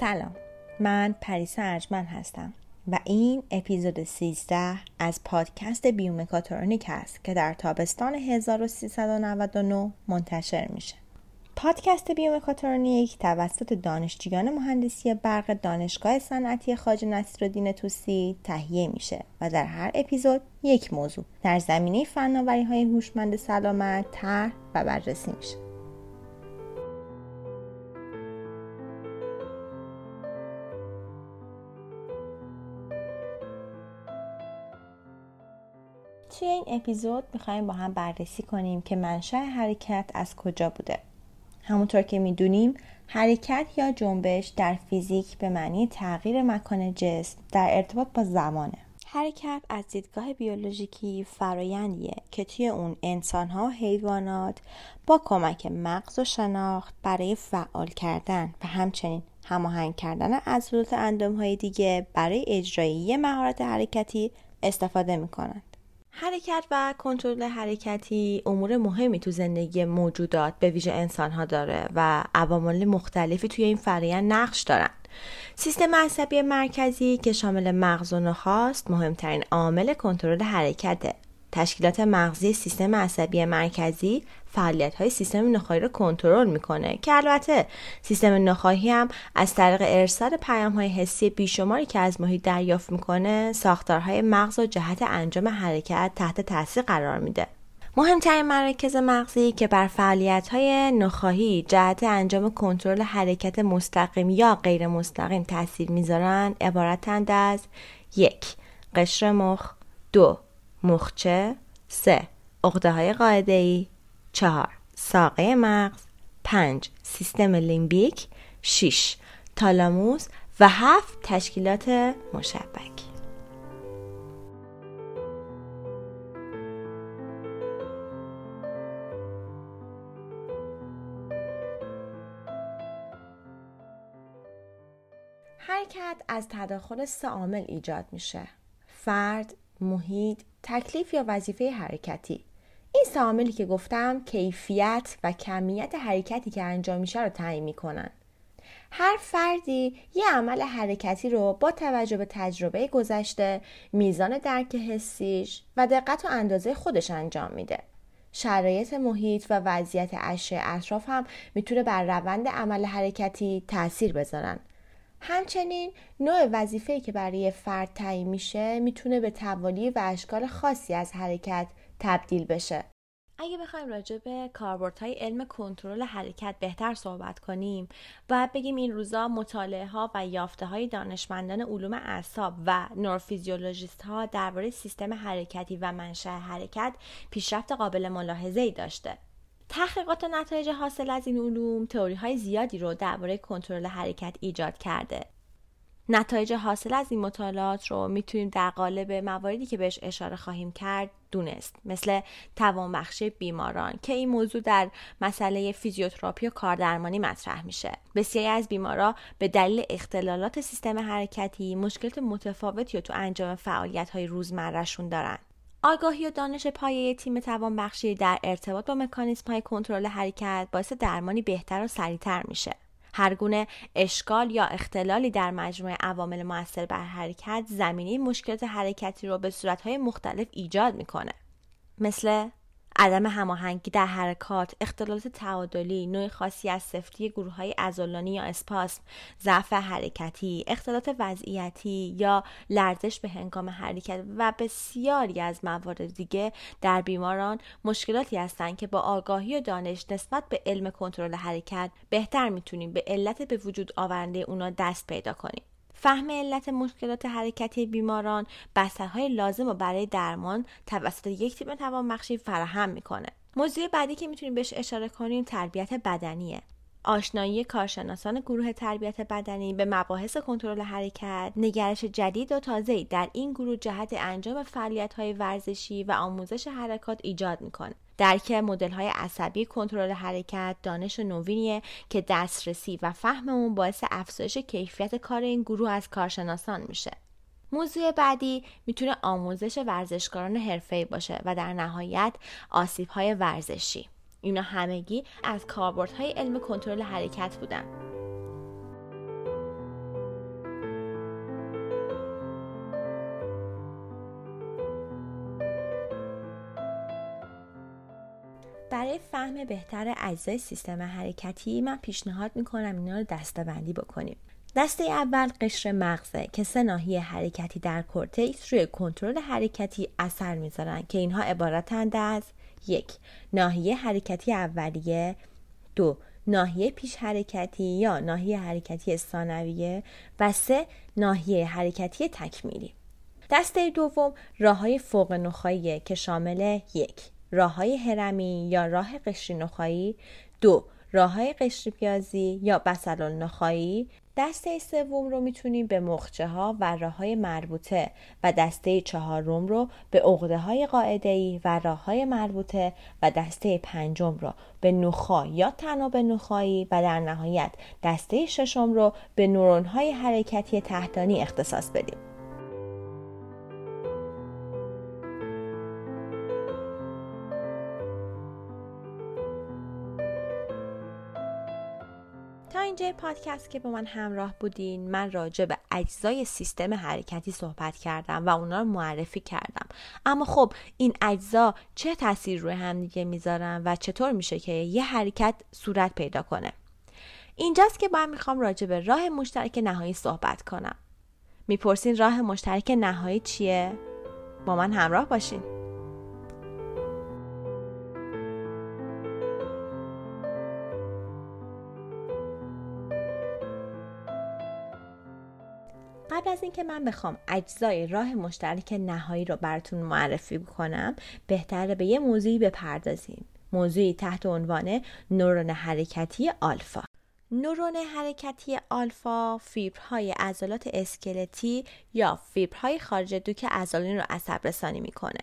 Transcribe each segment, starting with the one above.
سلام. من پریسا ارجمن هستم و این اپیزود 13 از پادکست بیومکاترونیک است که در تابستان 1399 منتشر میشه. پادکست بیومکاترونیک توسط دانشجویان مهندسی برق دانشگاه صنعتی خواجه نصیرالدین توسی تهیه میشه و در هر اپیزود یک موضوع در زمینه فناوری های هوشمند سلامت طرح و بررسی میشه. توی این اپیزود می‌خوایم با هم بررسی کنیم که منشأ حرکت از کجا بوده. همونطور که می‌دونیم حرکت یا جنبش در فیزیک به معنی تغییر مکان جسم در ارتباط با زمانه. حرکت از دیدگاه بیولوژیکی فرایندیه که توی اون انسانها و حیوانات با کمک مغز و شناخت برای فعال کردن و همچنین هماهنگ کردن عضلات های دیگه برای اجرایی مهارت حرکتی استفاده می‌کنند حرکت و کنترل حرکتی امور مهمی تو زندگی موجودات به ویژه انسانها داره و عوامل مختلفی توی این فرایند نقش دارن. سیستم عصبی مرکزی که شامل مغز و نخاست مهمترین عامل کنترل حرکته. تشکیلات مغزی سیستم عصبی مرکزی فعالیت های سیستم نخایی رو کنترل می‌کنه که البته سیستم نخایی هم از طریق ارسال پیام های حسی بیشماری که از محیط دریافت می‌کنه ساختارهای مغز و جهت انجام حرکت تحت تاثیر قرار میده. مهمترین مراکز مغزی که بر فعالیت های نخواهی جهت انجام کنترل حرکت مستقیم یا غیر مستقیم تاثیر می‌ذارن عبارتند از یک قشر مخ دو مخچه سه. اقده های قاعده ای چهار. ساقه مغز. پنج. سیستم لیمبیک. شیش تالاموس. و هفت. تشکیلات مشبک. حرکت از تداخل سه عامل ایجاد میشه. فرد محیط تکلیف یا وظیفه حرکتی. این سه که گفتم کیفیت و کمیت حرکتی که انجام میشه رو تعیین می‌کنن. هر فردی یه عمل حرکتی رو با توجه به تجربه گذشته میزان درک حسیش و دقت و اندازه خودش انجام میده. شرایط محیط و وضعیت اشیاء اطراف هم می‌تونه بر روند عمل حرکتی تاثیر بذارن. همچنین نوع وظیفه‌ای که برای فرد تعیین میشه می‌تونه به توالی و اشکال خاصی از حرکت تبدیل بشه. اگه بخوایم راجع به کاربردهای علم کنترل حرکت بهتر صحبت کنیم باید بگیم این روزا مطالعه ها و یافته های دانشمندان علوم اعصاب و نورفیزیولوژیست ها درباره سیستم حرکتی و منشأ حرکت پیشرفت قابل ملاحظه ای داشته. تحقیقات و نتایج حاصل از این علوم تئوری های زیادی رو درباره کنترل حرکت ایجاد کرده. نتایج حاصل از این مطالعات رو می‌تونیم در قالب مواردی که بهش اشاره خواهیم کرد دونست مثل توانبخشی بیماران که این موضوع در مسئله فیزیوتراپی و کاردرمانی مطرح میشه. بسیاری از بیمارا به دلیل اختلالات سیستم حرکتی مشکلات متفاوتی رو تو انجام فعالیت های روزمرهشون دارن. آگاهی و دانش پایه تیم توانبخشی در ارتباط با مکانیزم های کنترل حرکت باعث درمانی بهتر و سریعتر میشه. هر گونه اشکال یا اختلالی در مجموعه عوامل موثر بر حرکت زمینه مشکلات حرکتی رو به صورتهای مختلف ایجاد می‌کنه. مثل عدم هماهنگی در حرکات، اختلالات تعادلی، نوع خاصی از سفتی گروه های یا اسپاسم، ضعف حرکتی، اختلالات وضعیتی یا لرزش به هنگام حرکت و بسیاری از موارد دیگه در بیماران مشکلاتی هستند که با آگاهی و دانش نسبت به علم کنترل حرکت بهتر می‌تونیم به علت به وجود آورنده اونا دست پیدا کنیم. فهم علت مشکلات حرکتی بیماران بسترهای لازم و برای درمان توسط یک تیم توانبخشی فراهم می‌کنه. موضوع بعدی که می‌تونیم بهش اشاره کنیم تربیت بدنیه. آشنایی کارشناسان گروه تربیت بدنی به مباحث کنترل حرکت نگرش جدید و تازه‌ای در این گروه جهت انجام فعالیت‌های ورزشی و آموزش حرکات ایجاد می‌کنه. درک مدل های عصبی کنترل حرکت دانش نوینیه که دسترسی و فهم اون باعث افزایش کیفیت کار این گروه از کارشناسان میشه. موضوع بعدی می‌تونه آموزش ورزشکاران حرفه‌ای باشه و در نهایت آسیب های ورزشی. اینا همگی از کاربردهای علم کنترل حرکت بودن. برای فهم بهتر اجزای سیستم حرکتی من پیشنهاد می‌کنم اینا رو دستبندی بکنیم. دسته اول قشر مغزه که سه ناحیه حرکتی در کورتکس روی کنترل حرکتی اثر می‌ذارن که اینها عبارتند از یک ناحیه حرکتی اولیه دو ناحیه پیش حرکتی یا ناحیه حرکتی ثانویه و سه ناحیه حرکتی تکمیلی. دسته دوم راه های فوق نخایی که شامل یک راه های هرمی یا راه قشری نخایی دو راه های قشری پیازی یا بسلال نخایی دسته سوم رو می‌تونیم به مخچه ها و راه های مربوطه و دسته چهارم رو به عقده های قاعده ای و راه های مربوطه و دسته پنجم رو به نخا یا تناب نخایی و در نهایت دسته ششم رو به نورون های حرکتی تحتانی اختصاص بدیم. تا اینجا پادکست که با من همراه بودین. من راجع به اجزای سیستم حرکتی صحبت کردم و اونا رو معرفی کردم. اما خب این اجزا چه تاثیر روی هم دیگه می‌ذارن و چطور میشه که یه حرکت صورت پیدا کنه؟ اینجاست که من می‌خوام راجع به راه مشترک نهایی صحبت کنم. می‌پرسین راه مشترک نهایی چیه؟ با من همراه باشین. قبل از اینکه من بخوام اجزای راه مشترک نهایی رو براتون معرفی بکنم بهتره به یه موضوعی بپردازیم. موضوعی تحت عنوان نورون حرکتی آلفا. نورون حرکتی آلفا فیبرهای عضلات اسکلتی یا فیبرهای خارج دوک عضلانی رو عصب رسانی می‌کنه.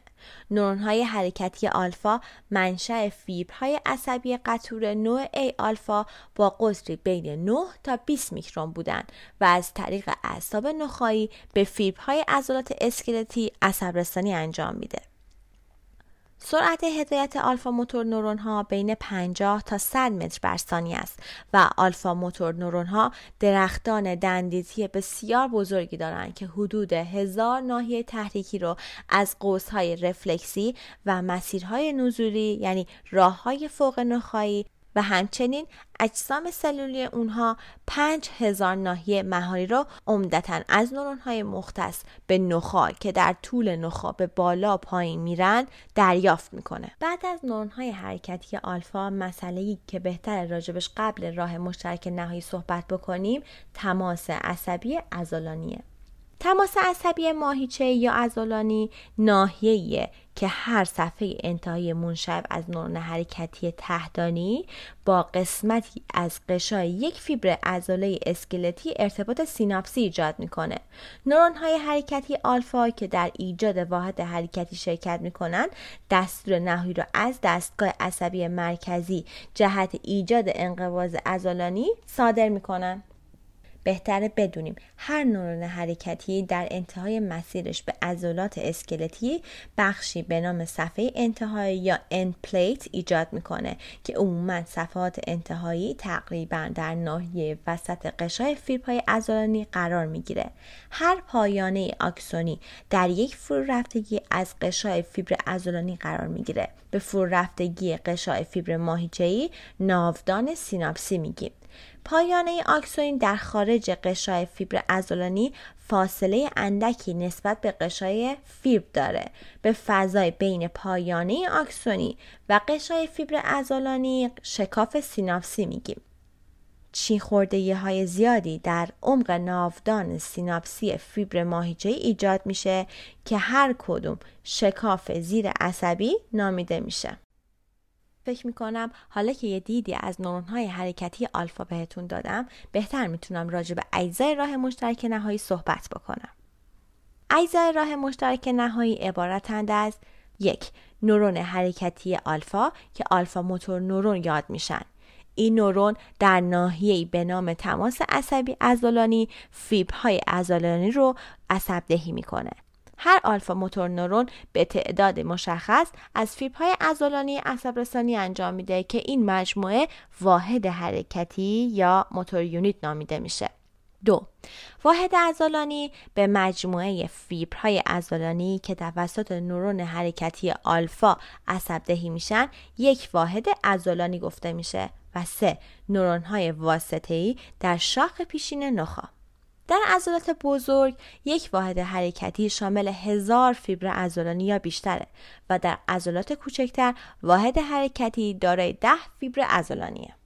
نورونهای حرکتی آلفا منشأ فیبرهای عصبی قطور نوع A آلفا با قطری بین 9 تا 20 میکرون بودن و از طریق اعصاب نخایی به فیبرهای عضلات اسکلتی عصب رسانی انجام میده. سرعت هدایت آلفا موتور نورون ها بین 50 تا 100 متر بر ثانیه است و آلفا موتور نورون ها درختان دندیزی بسیار بزرگی دارند که حدود هزار ناحیه تحریکی رو از قوس های رفلکسی و مسیرهای نزولی یعنی راه های فوق نخایی و همچنین اجسام سلولی اونها پنج هزار ناحیه مهاری را عمدتا از نورون های مختص به نخا که در طول نخا به بالا پایین میرن دریافت می‌کنه. بعد از نورون های حرکتی آلفا مسئله که بهتر راجبش قبل راه مشترک نهایی صحبت بکنیم تماس عصبی ازولانیه تماس عصبی ماهیچه یا ازولانی ناحیه‌ایه که هر صفحه انتهایی منشعب از نورون حرکتی تحتانی با قسمتی از قشای یک فیبر عضله اسکلتی ارتباط سیناپسی ایجاد می‌کنه. نورون های حرکتی آلفا که در ایجاد واحد حرکتی شرکت می‌کنن دستور نهایی را از دستگاه عصبی مرکزی جهت ایجاد انقباض عضلانی صادر می‌کنن بهتره بدونیم. هر نورون حرکتی در انتهای مسیرش به عضلات اسکلتی بخشی به نام صفحه انتهایی یا end plate ایجاد می‌کنه که عموما صفحات انتهایی تقریبا در ناحیه وسط غشای فیبرهای عضلانی قرار می‌گیره. هر پایانه آکسونی در یک فرو رفتگی از غشای فیبر عضلانی قرار می‌گیره. به فرو رفتگی غشای فیبر ماهیچه‌ای ناودان سیناپسی میگیم. پایانه آکسونی در خارج غشای فیبر عضلانی فاصله اندکی نسبت به غشای فیبر داره به فضای بین پایانه آکسونی و غشای فیبر عضلانی شکاف سیناپسی میگیم چین خورده های زیادی در عمق ناودان سیناپسی فیبر ماهیچه ایجاد میشه که هر کدوم شکاف زیر عصبی نامیده میشه. فکر می‌کنم حالا که یه دیدی از نورون های حرکتی آلفا بهتون دادم بهتر می‌تونم راجع به اجزای راه مشترک نهایی صحبت بکنم. اجزای راه مشترک نهایی عبارتند از یک نورون حرکتی آلفا که آلفا موتور نورون یاد میشن این نورون در ناحیه‌ای به نام تماس عصبی عضلانی فیبرهای عضلانی رو عصب دهی می‌کنه هر آلفا موتور نورون به تعداد مشخص از فیبرهای عضلانی عصب رسانی انجام میده که این مجموعه واحد حرکتی یا موتور یونیت نامیده میشه. دو واحد ازولانی به مجموعه فیبرهای عضلانی که توسط نورون حرکتی آلفا عصب دهی میشن یک واحد ازولانی گفته میشه. و سه نورون های واسطه در شاخ پیشین نخا. در عضلات بزرگ یک واحد حرکتی شامل هزار فیبر عضلانی یا بیشتره و در عضلات کوچکتر واحد حرکتی دارای ده فیبر عضلانیه.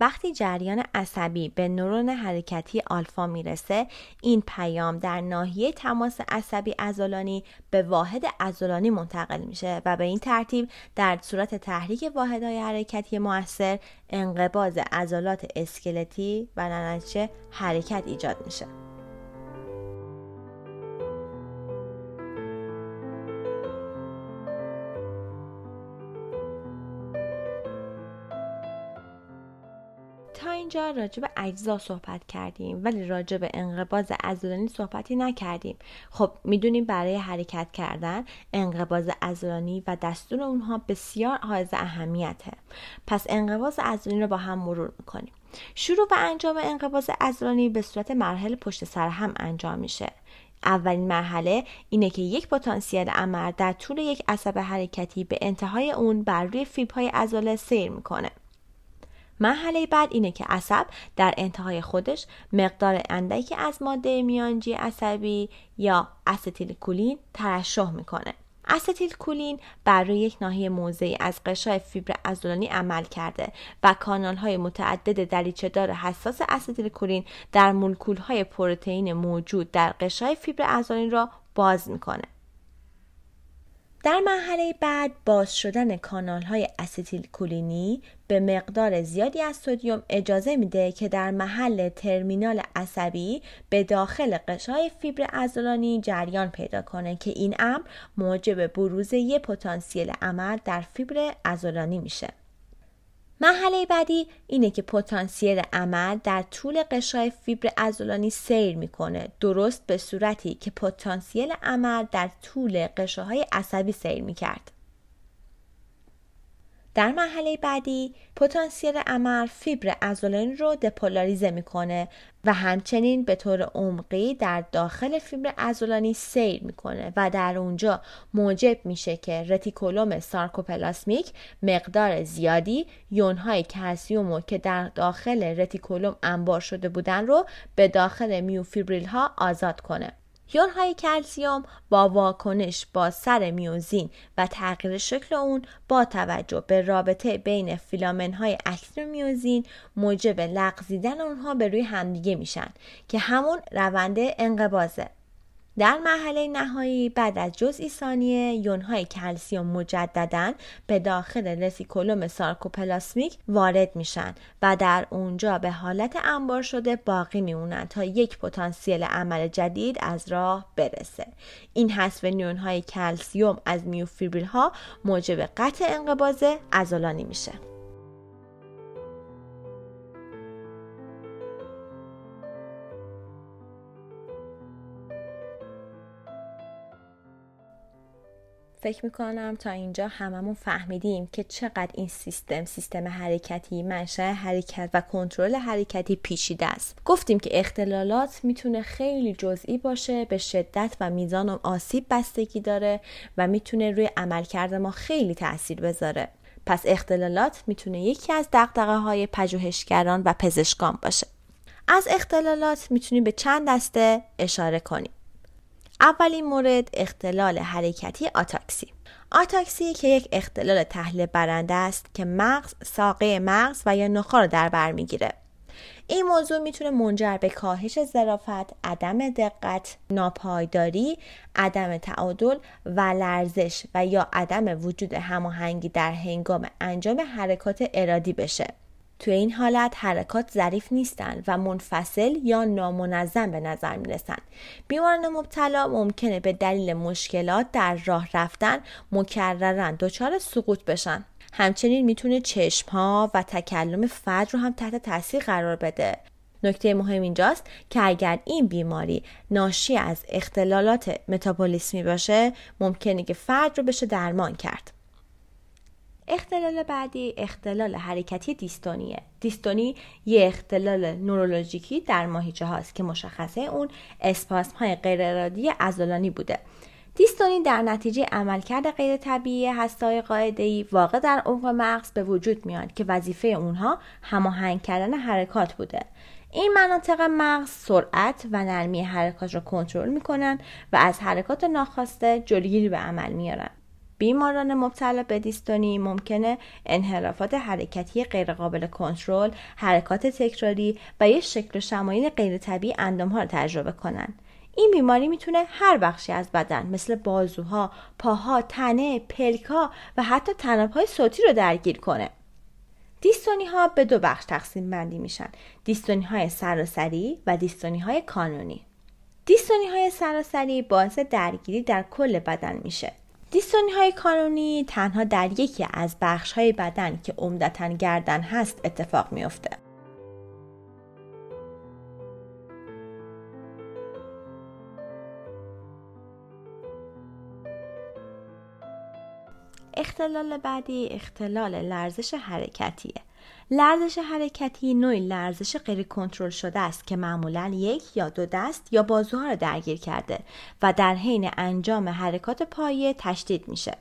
وقتی جریان عصبی به نورون حرکتی آلفا می‌رسه این پیام در ناحیه تماس عصبی ازولانی به واحد ازولانی منتقل میشه و به این ترتیب در صورت تحریک واحدهای حرکتی موثر انقباز عضلات اسکلتی و نتیجه حرکت ایجاد میشه. تا اینجا راجع به اجزا صحبت کردیم ولی راجع به انقباز عضلانی صحبتی نکردیم. خب می‌دونیم برای حرکت کردن انقباز عضلانی و دستور اونها بسیار حائز اهمیته. پس انقباز عضلانی رو با هم مرور می‌کنیم. شروع و انجام انقباز عضلانی به صورت مرحله پشت سر هم انجام میشه. اولین مرحله اینه که یک پتانسیل عمل در طول یک عصب حرکتی به انتهای اون بر روی فیبرهای عضله سیر می‌کنه. مرحله بعد اینه که عصب در انتهای خودش مقدار اندکی از ماده میانجی عصبی یا استیل کولین ترشح می‌کنه. استیل کولین بر روی یک ناحیه موضعی از غشای فیبر عضلانی عمل کرده و کانال های متعدد دریچه دار حساس استیل کولین در مولکول های پروتئین موجود در غشای فیبر عضلانی را باز می‌کنه. در مرحله بعد باز شدن کانال های استیل کولینی به مقدار زیادی از سودیوم اجازه میده که در محل ترمینال عصبی به داخل قشای فیبر عضلانی جریان پیدا کنه که این امر موجب بروز یک پتانسیل عمل در فیبر عضلانی میشه. مرحله بعدی اینه که پتانسیل عمل در طول قشای فیبر ازولانی سیر می‌کنه درست به صورتی که پتانسیل عمل در طول قشاهای عصبی سیر می‌کرد. در مرحله بعدی پتانسیل عمل فیبر عضلانی رو دپولاریزه می‌کنه و همچنین به طور عمقی در داخل فیبر عضلانی سیر می‌کنه و در اونجا موجب میشه که رتیکولوم سارکوپلاسمیک مقدار زیادی یونهای کلسیوم که در داخل رتیکولوم انبار شده بودن رو به داخل میوفیبریل ها آزاد کنه. های کلسیوم با واکنش با سر میوزین و تغییر شکل اون با توجه به رابطه بین فیلامن های اکتین میوزین موجب لغزیدن اونها به روی همدیگه میشن که همون روند انقبازه در مرحله نهایی بعد از جزئی ثانیه یونهای کلسیوم مجددا به داخل رسیکولوم سارکوپلاسمیک وارد میشن و در اونجا به حالت انبار شده باقی میمونن تا یک پتانسیل عمل جدید از راه برسه. این حذف نیونهای کلسیوم از میوفیبریل ها موجب قطع انقباض عضلانی میشه. فکر می‌کنم تا اینجا هممون فهمیدیم که چقدر این سیستم سیستم حرکتی منشأ حرکت و کنترل حرکتی پیچیده است. گفتیم که اختلالات می‌تونه خیلی جزئی باشه به شدت و میزان و آسیب بستگی داره و می‌تونه روی عملکرد ما خیلی تاثیر بذاره. پس اختلالات می‌تونه یکی از دقدقه های پژوهشگران و پزشکان باشه. از اختلالات می‌تونیم به چند دسته اشاره کنیم. اولین مورد اختلال حرکتی آتاکسی آتاکسی که یک اختلال تحلیل برنده است که مغز ساقه مغز و یا نخا رو در بر می‌گیره این موضوع می‌تونه منجر به کاهش ظرافت، عدم دقت، ناپایداری، عدم تعادل و لرزش و یا عدم وجود هماهنگی در هنگام انجام حرکات ارادی بشه. توی این حالت حرکات ظریف نیستند و منفصل یا نامنظم به نظر می رسند. بیماران مبتلا ممکنه به دلیل مشکلات در راه رفتن مکررن دچار سقوط بشن. همچنین می‌تونه چشم ها و تکلم فرد رو هم تحت تاثیر قرار بده. نکته مهم اینجاست که اگر این بیماری ناشی از اختلالات متابولیسمی باشه ممکنه که فرد رو بشه درمان کرد. اختلال بعدی اختلال حرکتی دیستونیه. دیستونی یه اختلال نورولوژیکی در ماهیچه هاست که مشخصه اون اسپاسم های غیر ارادی ازولانی بوده. دیستونی در نتیجه عملکرد غیر طبیعی هستای قاعده‌ای واقع در عمق مغز به وجود میاد که وظیفه اونها هماهنگ کردن حرکات بوده. این مناطق مغز سرعت و نرمی حرکات را کنترل می‌کنن و از حرکات ناخواسته جلوگیری به عمل میارن. بیماران مبتلا به دیستونی ممکنه انحرافات حرکتی غیرقابل کنترل، حرکات تکراری و یک شکل و شمایل غیر طبیعی اندامها را تجربه کنند. این بیماری می‌تونه هر بخشی از بدن مثل بازوها، پاها، تنه، پلکا و حتی های صوتی رو درگیر کنه. دیستونی ها به دو بخش تقسیم بندی میشن. دیستونی های سراسری و دیستونی های کانونی. دیستونی های سراسری باعث درگیری در کل بدن میشه. دیستونی های کانونی تنها در یکی از بخش های بدن که عمدتا گردن هست اتفاق میافته. اختلال بعدی اختلال لرزش حرکتیه لرزش حرکتی نوعی لرزش غیر کنترل شده است که معمولا یک یا دو دست یا بازوها را درگیر کرده و در حین انجام حرکات پایه تشدید میشه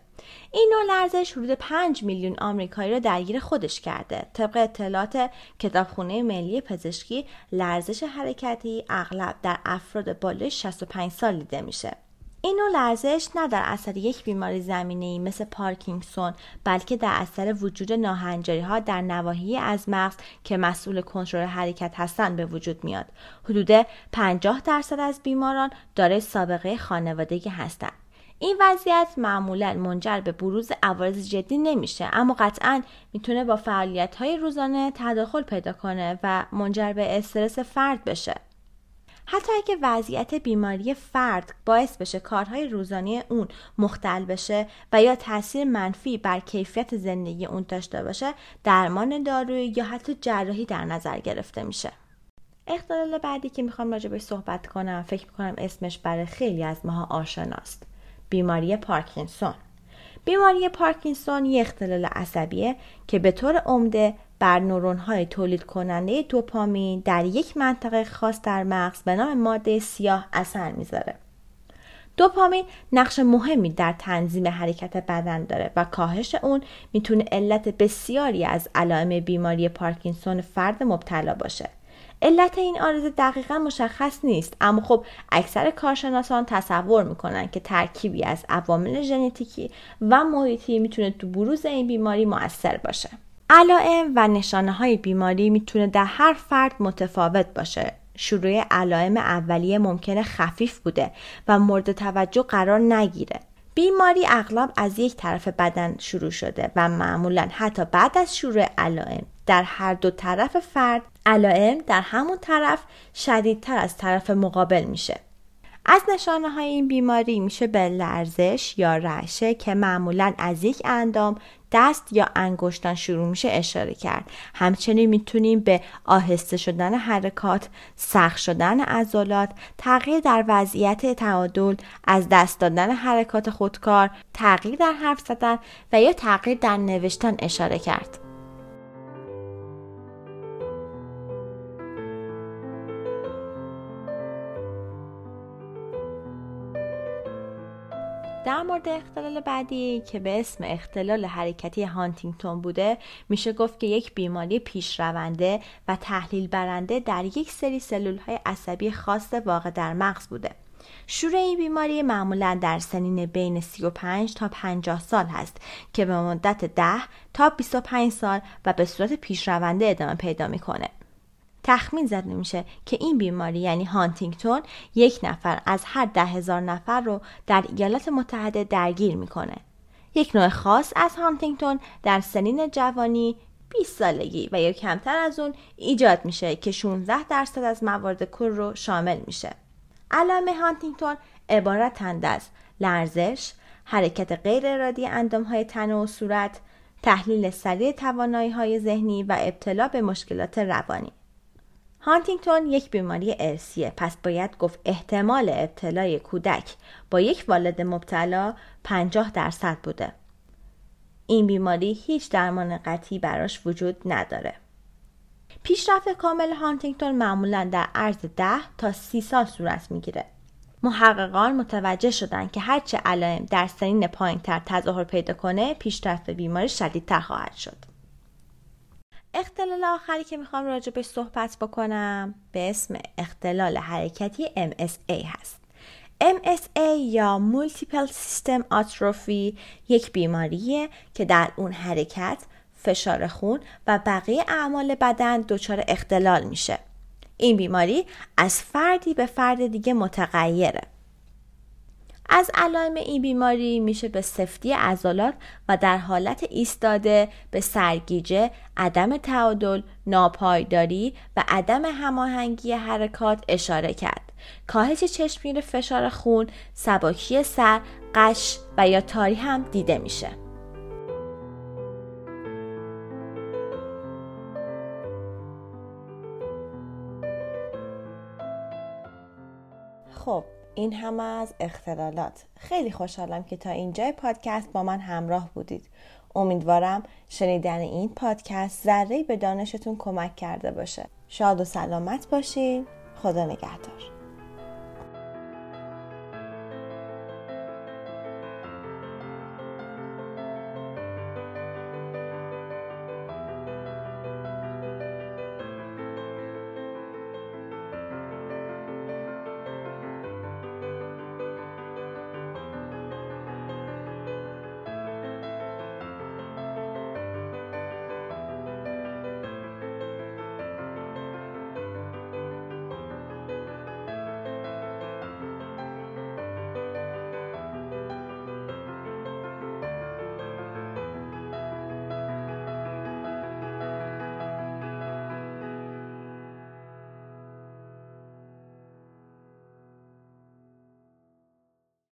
این نوع لرزش حدود 5 میلیون آمریکایی را درگیر خودش کرده. طبق اطلاعات کتابخونه ملی پزشکی، لرزش حرکتی اغلب در افراد بالای 65 سال دیده میشه. این نوع لرزش نه در اثر یک بیماری زمینه ای مثل پارکینسون بلکه در اثر وجود ناهنجاری ها در نواحی از مغز که مسئول کنترل حرکت هستند به وجود میاد. حدود 50 درصد از بیماران دارای سابقه خانوادگی هستند. این وضعیت معمولا منجر به بروز عوارض جدی نمیشه اما قطعا می‌تونه با فعالیت های روزانه تداخل پیدا کنه و منجر به استرس فرد بشه. حتی اگه وضعیت بیماری فرد باعث بشه کارهای روزانه اون مختل بشه و یا تاثیر منفی بر کیفیت زندگی اون داشته باشه درمان دارویی یا حتی جراحی در نظر گرفته میشه. اختلال بعدی که می‌خوام راجع صحبت کنم فکر می‌کنم اسمش برای خیلی از ماها آشناست. بیماری پارکینسون. بیماری پارکینسون یک اختلال عصبیه که به طور عمده بر نورون های تولید کننده دوپامین در یک منطقه خاص در مغز به نام ماده سیاه اثر می‌ذاره. دوپامین نقش مهمی در تنظیم حرکت بدن داره و کاهش اون می‌تونه علت بسیاری از علائم بیماری پارکینسون فرد مبتلا باشه. علت این آرزه دقیقا مشخص نیست اما خب اکثر کارشناسان تصور می‌کنن که ترکیبی از عوامل ژنتیکی و محیطی می‌تونه تو بروز این بیماری موثر باشه. علائم و نشانه های بیماری می‌تونه در هر فرد متفاوت باشه. شروع علائم اولیه ممکنه خفیف بوده و مورد توجه قرار نگیره. بیماری اغلب از یک طرف بدن شروع شده و معمولا حتی بعد از شروع علائم در هر دو طرف فرد علائم در همون طرف شدیدتر از طرف مقابل میشه. از نشانه های این بیماری میشه به لرزش یا رعشه که معمولا از یک اندام دست یا انگشتان شروع میشه اشاره کرد همچنین می‌تونیم به آهسته شدن حرکات سخت شدن عضلات تغییر در وضعیت تعادل از دست دادن حرکات خودکار تغییر در حرف زدن و یا تغییر در نوشتن اشاره کرد مورد اختلال بعدی که به اسم اختلال حرکتی هانتینگتون بوده میشه گفت که یک بیماری پیشرونده و تحلیل برنده در یک سری سلول های عصبی خاص واقع در مغز بوده. شروع این بیماری معمولا در سنین بین 35 تا 50 سال هست که به مدت 10 تا 25 سال و به صورت پیشرونده ادامه پیدا می‌کنه. تخمین زده میشه که این بیماری یعنی هانتینگتون یک نفر از هر ده هزار نفر رو در ایالات متحده درگیر می‌کنه. یک نوع خاص از هانتینگتون در سنین جوانی 20 سالگی و یا کمتر از اون ایجاد میشه که 16 درصد از موارد کل رو شامل میشه. علائم هانتینگتون عبارتند از لرزش، حرکت غیر ارادی اندام های تن و صورت، تحلیل سریع توانایی های ذهنی و ابتلا به مشکلات روانی. هانتینگتون یک بیماری ارسیه پس باید گفت احتمال ابتلای کودک با یک والد مبتلا 50 درصد بوده. این بیماری هیچ درمان قطعی براش وجود نداره. پیشرفت کامل هانتینگتون معمولا در عرض 10 تا 30 سال صورت می‌گیره. محققان متوجه شدن که هرچه علائم در سنین پایینتر تظاهر پیدا کنه پیشرفت بیماری شدیدتر خواهد شد. اختلال آخری که می‌خوام راجبش صحبت بکنم به اسم اختلال حرکتی MSA هست. MSA یا Multiple System Atrophy یک بیماریه که در اون حرکت فشار خون و بقیه اعمال بدن دچار اختلال میشه. این بیماری از فردی به فرد دیگه متغیره. از علائم این بیماری میشه به سفتی عضلات و در حالت ایستاده به سرگیجه، عدم تعادل، ناپایداری و عدم هماهنگی حرکات اشاره کرد. کاهش چشمگیر فشار خون، سباکی سر، قش و یا تاری هم دیده میشه. خب این هم از اختلالات. خیلی خوشحالم که تا اینجای پادکست با من همراه بودید. امیدوارم شنیدن این پادکست ذره به دانشتون کمک کرده باشه. شاد و سلامت باشین. خدا نگهدار.